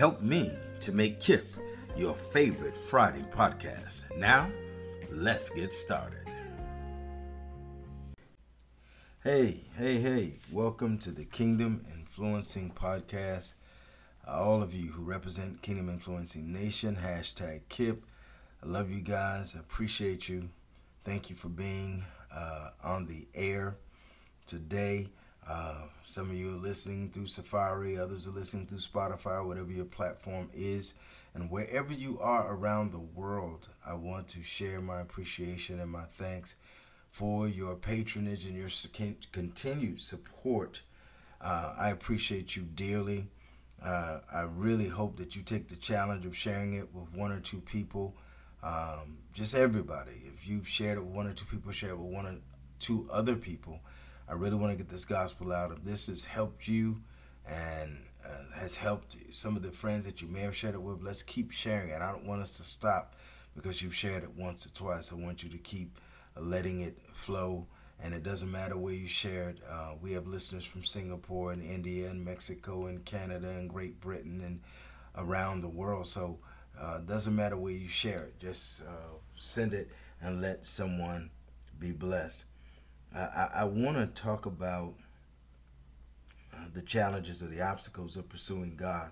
Help me to make KIP your favorite Friday podcast. Now, let's get started. Hey, hey, hey, welcome to the Kingdom Influencing Podcast. all of you who represent Kingdom Influencing Nation, hashtag KIP. I love you guys. Appreciate you. Thank you for being uh, on the air today. Uh, some of you are listening through Safari, others are listening through Spotify, whatever your platform is. And wherever you are around the world, I want to share my appreciation and my thanks for your patronage and your continued support. Uh, I appreciate you dearly. Uh, I really hope that you take the challenge of sharing it with one or two people. Um, just everybody. If you've shared it with one or two people, share it with one or two other people. I really want to get this gospel out. If this has helped you and uh, has helped some of the friends that you may have shared it with, let's keep sharing it. I don't want us to stop because you've shared it once or twice. I want you to keep letting it flow. And it doesn't matter where you share it. Uh, we have listeners from Singapore and India and Mexico and Canada and Great Britain and around the world. So uh, it doesn't matter where you share it. Just uh, send it and let someone be blessed. I, I want to talk about uh, the challenges or the obstacles of pursuing God.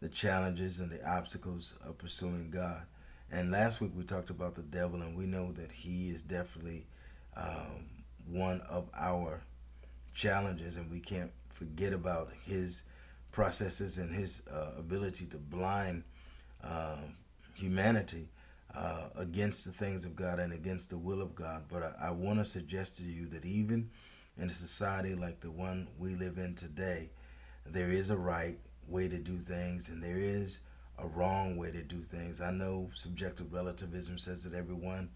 The challenges and the obstacles of pursuing God. And last week we talked about the devil, and we know that he is definitely um, one of our challenges, and we can't forget about his processes and his uh, ability to blind um, humanity uh, against the things of God and against the will of God. But I, I want to suggest to you that even in a society like the one we live in today, there is a right way to do things and there is a wrong way to do things. I know subjective relativism says that everyone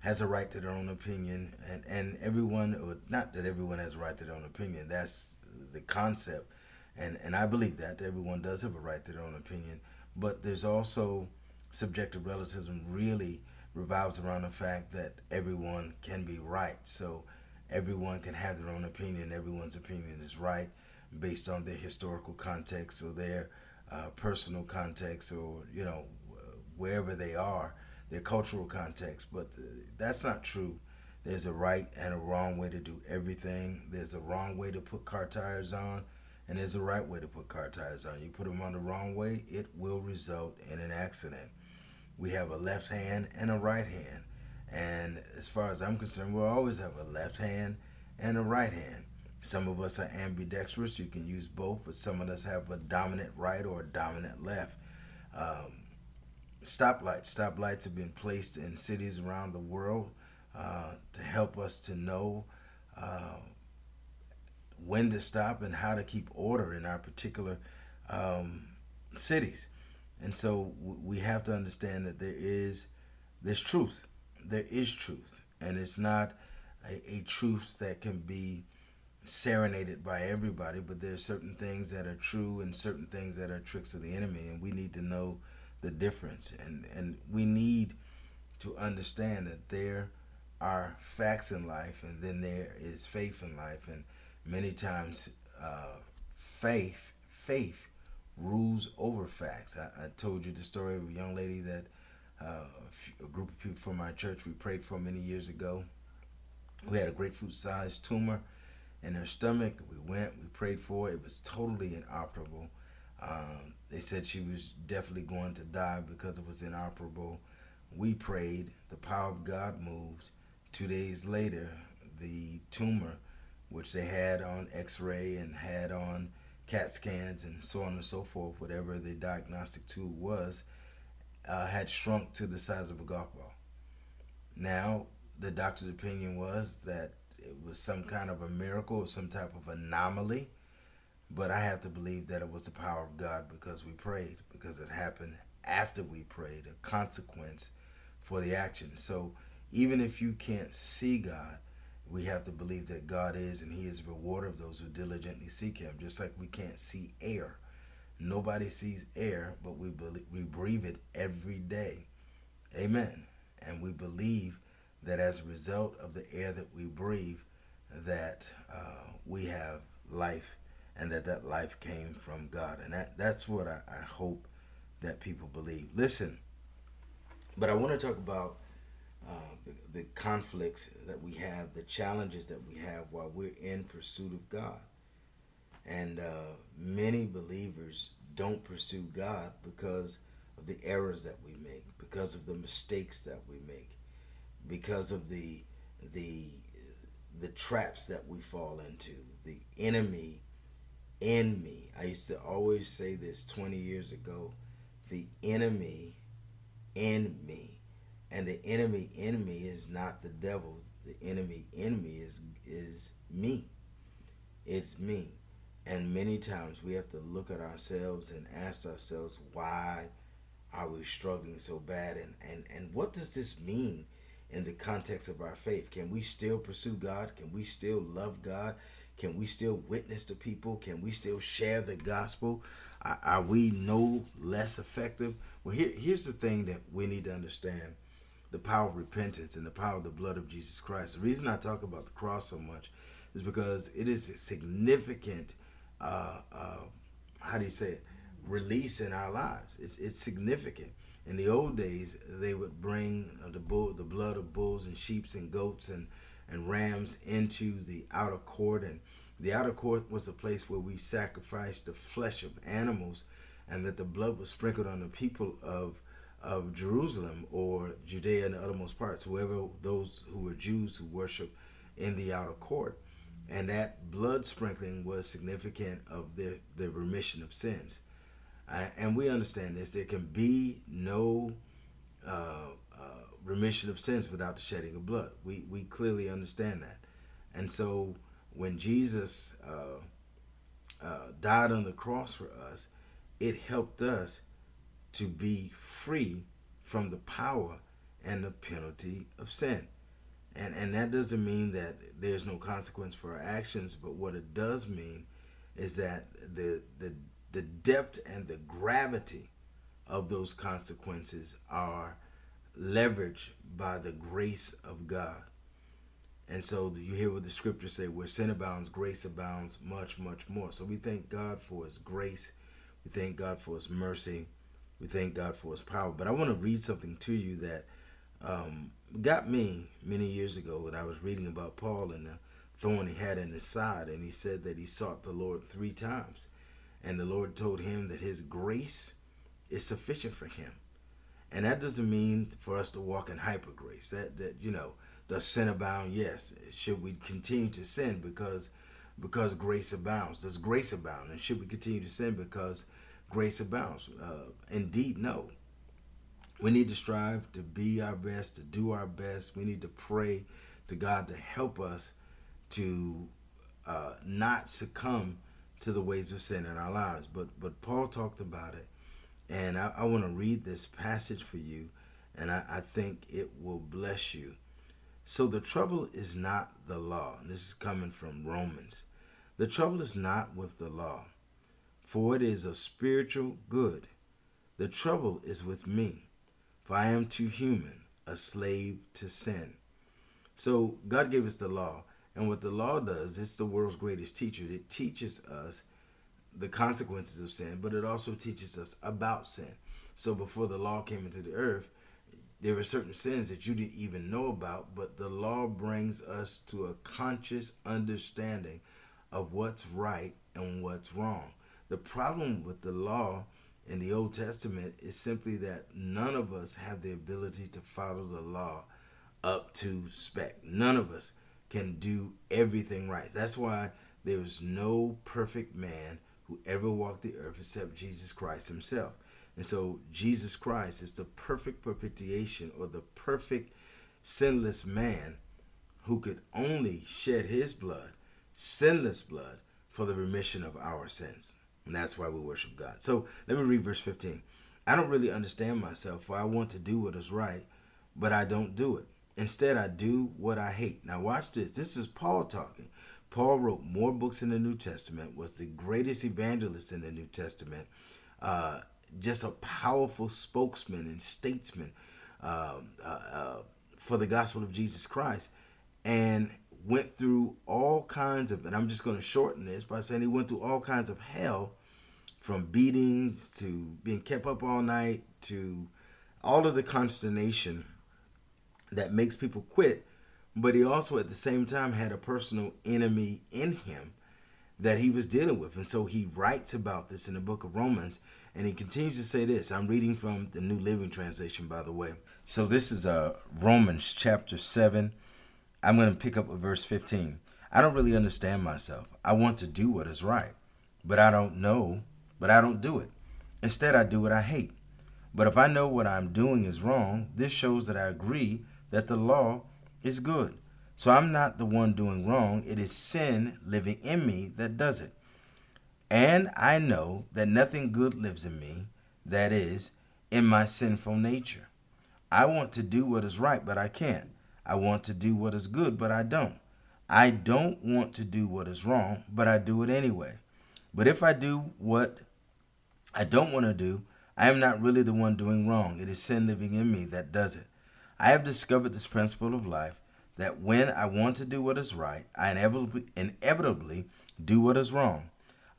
has a right to their own opinion and, and everyone or not that everyone has a right to their own opinion. That's the concept. And and I believe that everyone does have a right to their own opinion. But there's also subjective relativism really revolves around the fact that everyone can be right. So everyone can have their own opinion. Everyone's opinion is right based on their historical context or their uh, personal context or, you know, wherever they are, their cultural context. But uh, that's not true. There's a right and a wrong way to do everything. There's a wrong way to put car tires on, and there's a right way to put car tires on. You put them on the wrong way, it will result in an accident we have a left hand and a right hand. And as far as I'm concerned, we'll always have a left hand and a right hand. Some of us are ambidextrous, you can use both, but some of us have a dominant right or a dominant left. Um, stoplights. Stoplights have been placed in cities around the world uh, to help us to know uh, when to stop and how to keep order in our particular um, cities. And so we have to understand that there is there's truth. There is truth, and it's not a, a truth that can be serenaded by everybody. But there are certain things that are true and certain things that are tricks of the enemy, and we need to know the difference. And and we need to understand that there are facts in life, and then there is faith in life, and many times uh, faith faith rules over facts. I, I, told you the story of a young lady that uh, a group of people from my church we prayed for many years ago. We had a grapefruit-sized tumor in her stomach. We went, we prayed for it. It was totally inoperable. Um, they said she was definitely going to die because it was inoperable. We prayed. The power of God moved. Two days later, the tumor, which they had on X-ray and had on CAT scans and so on and so forth, whatever the diagnostic tool was, uh, had shrunk to the size of a golf ball. Now, the doctor's opinion was that it was some kind of a miracle or some type of anomaly. But I have to believe that it was the power of God because we prayed, because it happened after we prayed, a consequence for the action. So even if you can't see God, we have to believe that God is and He is a rewarder of those who diligently seek Him, just like we can't see air. Nobody sees air, but we believe, we breathe it every day. Amen. And we believe that as a result of the air that we breathe, that uh, we have life and that that life came from God. And that, that's what I, I hope that people believe. Listen, but I want to talk about uh, the, the conflicts that we have, the challenges that we have while we're in pursuit of God. And uh, many believers don't pursue God because of the errors that we make, because of the mistakes that we make because of the the the traps that we fall into the enemy in me i used to always say this 20 years ago the enemy in me and the enemy in me is not the devil the enemy in me is is me it's me and many times we have to look at ourselves and ask ourselves why are we struggling so bad and and and what does this mean in the context of our faith? Can we still pursue God? Can we still love God? Can we still witness to people? Can we still share the gospel? Are, are we no less effective? Well, here, here's the thing that we need to understand the power of repentance and the power of the blood of Jesus Christ. The reason I talk about the cross so much is because it is a significant, uh, uh, how do you say it, release in our lives. It's, it's significant in the old days, they would bring the bull, the blood of bulls and sheep and goats and, and rams into the outer court. And the outer court was a place where we sacrificed the flesh of animals and that the blood was sprinkled on the people of, of Jerusalem or Judea and the uttermost parts, whoever those who were Jews who worship in the outer court. And that blood sprinkling was significant of their, their remission of sins and we understand this. There can be no uh, uh, remission of sins without the shedding of blood. We we clearly understand that, and so when Jesus uh, uh, died on the cross for us, it helped us to be free from the power and the penalty of sin. And, and that doesn't mean that there's no consequence for our actions, but what it does mean is that the, the the depth and the gravity of those consequences are leveraged by the grace of God. And so you hear what the scriptures say, where sin abounds, grace abounds much, much more. So we thank God for his grace. We thank God for his mercy. We thank God for his power. But I want to read something to you that um, got me many years ago when I was reading about Paul and the thorn he had in his side. And he said that he sought the Lord three times. And the Lord told him that his grace is sufficient for him. And that doesn't mean for us to walk in hyper grace. That that you know, does sin abound? Yes. Should we continue to sin because because grace abounds? Does grace abound? And should we continue to sin because grace abounds? Uh, indeed, no. We need to strive to be our best, to do our best. We need to pray to God to help us to uh, not succumb to the ways of sin in our lives. But but Paul talked about it, and I, I want to read this passage for you, and I, I think it will bless you. So the trouble is not the law. This is coming from Romans. The trouble is not with the law, for it is a spiritual good. The trouble is with me, for I am too human, a slave to sin. So God gave us the law. And what the law does, it's the world's greatest teacher. It teaches us the consequences of sin, but it also teaches us about sin. So before the law came into the earth, there were certain sins that you didn't even know about, but the law brings us to a conscious understanding of what's right and what's wrong. The problem with the law in the Old Testament is simply that none of us have the ability to follow the law up to spec. None of us can do everything right. That's why there's no perfect man who ever walked the earth except Jesus Christ himself. And so Jesus Christ is the perfect propitiation or the perfect sinless man who could only shed his blood, sinless blood, for the remission of our sins. And that's why we worship God. So let me read verse 15. I don't really understand myself, for I want to do what is right, but I don't do it. Instead, I do what I hate. Now, watch this. This is Paul talking. Paul wrote more books in the New Testament, was the greatest evangelist in the New Testament, uh, just a powerful spokesman and statesman uh, uh, uh, for the gospel of Jesus Christ, and went through all kinds of, and I'm just going to shorten this by saying he went through all kinds of hell from beatings to being kept up all night to all of the consternation that makes people quit, but he also at the same time had a personal enemy in him that he was dealing with. And so he writes about this in the book of Romans and he continues to say this. I'm reading from the New Living Translation by the way. So this is uh Romans chapter 7. I'm going to pick up at verse 15. I don't really understand myself. I want to do what is right, but I don't know, but I don't do it. Instead, I do what I hate. But if I know what I'm doing is wrong, this shows that I agree that the law is good. So I'm not the one doing wrong. It is sin living in me that does it. And I know that nothing good lives in me, that is, in my sinful nature. I want to do what is right, but I can't. I want to do what is good, but I don't. I don't want to do what is wrong, but I do it anyway. But if I do what I don't want to do, I am not really the one doing wrong. It is sin living in me that does it. I have discovered this principle of life that when I want to do what is right, I inevitably, inevitably do what is wrong.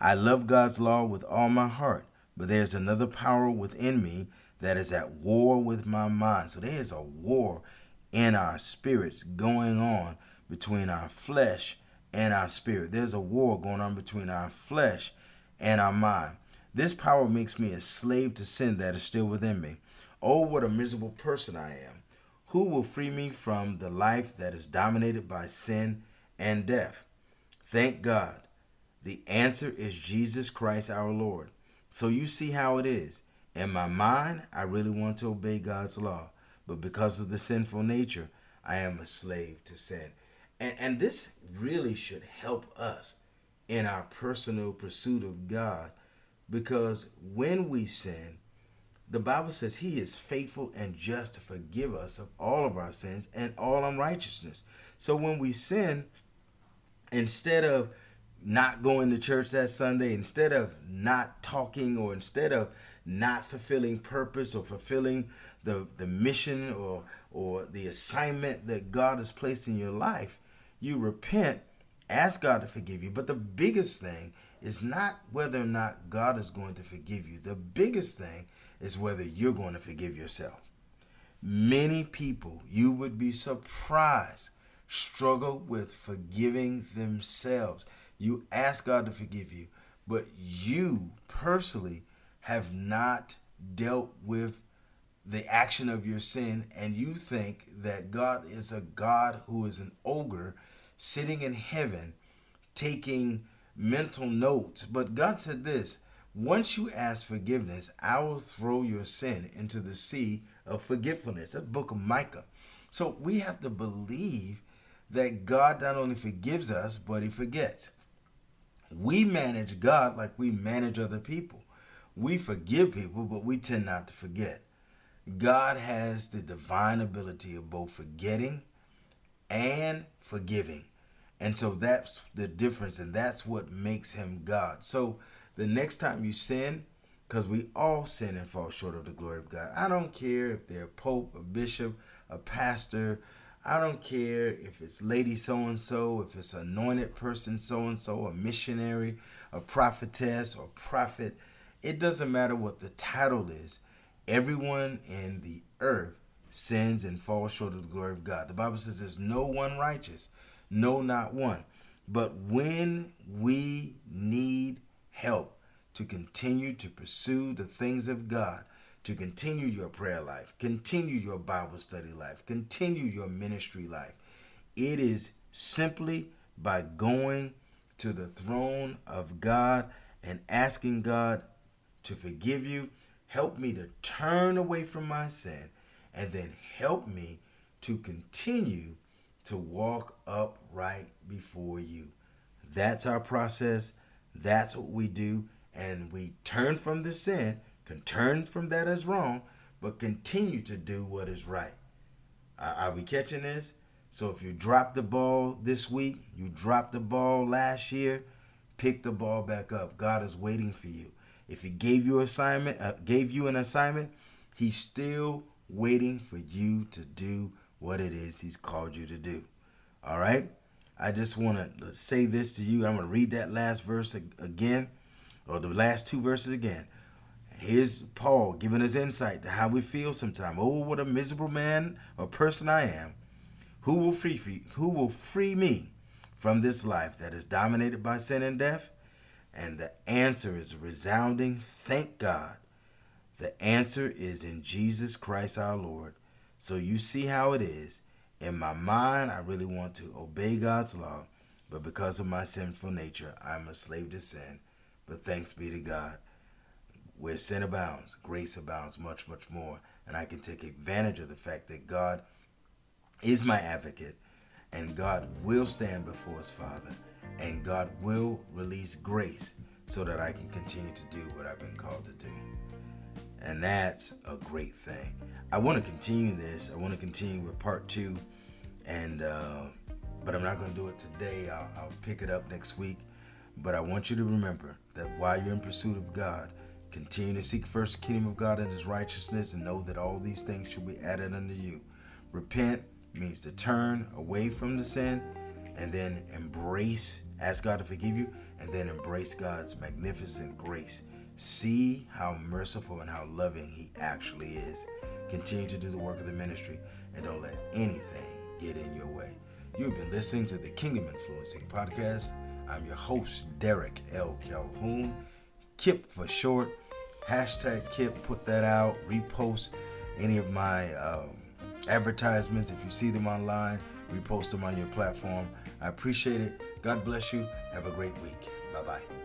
I love God's law with all my heart, but there's another power within me that is at war with my mind. So there's a war in our spirits going on between our flesh and our spirit. There's a war going on between our flesh and our mind. This power makes me a slave to sin that is still within me. Oh, what a miserable person I am. Who will free me from the life that is dominated by sin and death? Thank God. The answer is Jesus Christ our Lord. So you see how it is. In my mind, I really want to obey God's law, but because of the sinful nature, I am a slave to sin. And, and this really should help us in our personal pursuit of God because when we sin, the Bible says he is faithful and just to forgive us of all of our sins and all unrighteousness. So when we sin, instead of not going to church that Sunday, instead of not talking or instead of not fulfilling purpose or fulfilling the, the mission or or the assignment that God has placed in your life, you repent, ask God to forgive you. But the biggest thing is not whether or not God is going to forgive you. The biggest thing is whether you're going to forgive yourself. Many people, you would be surprised, struggle with forgiving themselves. You ask God to forgive you, but you personally have not dealt with the action of your sin, and you think that God is a God who is an ogre sitting in heaven taking mental notes. But God said this once you ask forgiveness, I will throw your sin into the sea of forgetfulness. That's book of Micah. So we have to believe that God not only forgives us, but he forgets. We manage God like we manage other people. We forgive people, but we tend not to forget. God has the divine ability of both forgetting and forgiving. And so that's the difference, and that's what makes him God. So the next time you sin, because we all sin and fall short of the glory of God. I don't care if they're a pope, a bishop, a pastor, I don't care if it's lady so and so, if it's anointed person so and so, a missionary, a prophetess, or prophet. It doesn't matter what the title is. Everyone in the earth sins and falls short of the glory of God. The Bible says there's no one righteous, no, not one. But when we need help to continue to pursue the things of God, to continue your prayer life, continue your Bible study life, continue your ministry life. It is simply by going to the throne of God and asking God to forgive you, help me to turn away from my sin, and then help me to continue to walk upright before you. That's our process. That's what we do. And we turn from the sin can turn from that as wrong, but continue to do what is right. Are we catching this? So if you dropped the ball this week, you dropped the ball last year, pick the ball back up. God is waiting for you. If He gave you assignment, uh, gave you an assignment, He's still waiting for you to do what it is He's called you to do. All right. I just want to say this to you. I'm going to read that last verse again, or the last two verses again. Here's Paul giving us insight to how we feel sometimes. Oh, what a miserable man or person I am. Who will free, free who will free me from this life that is dominated by sin and death? And the answer is resounding, thank God. The answer is in Jesus Christ our Lord. So you see how it is. In my mind, I really want to obey God's law, but because of my sinful nature, I'm a slave to sin. But thanks be to God where sin abounds, grace abounds much, much more. And I can take advantage of the fact that God is my advocate and God will stand before his Father and God will release grace so that I can continue to do what I've been called to do. And that's a great thing. I want to continue this. I want to continue with part two, and uh, but I'm not going to do it today. I'll, I'll pick it up next week. But I want you to remember that while you're in pursuit of God, Continue to seek first the kingdom of God and his righteousness, and know that all these things shall be added unto you. Repent means to turn away from the sin and then embrace, ask God to forgive you, and then embrace God's magnificent grace. See how merciful and how loving He actually is. Continue to do the work of the ministry and don't let anything get in your way. You've been listening to the Kingdom Influencing Podcast. I'm your host, Derek L. Calhoun, KIP for short hashtag Kip, put that out, repost any of my um, advertisements. If you see them online, repost them on your platform. I appreciate it. God bless you. Have a great week. Bye bye.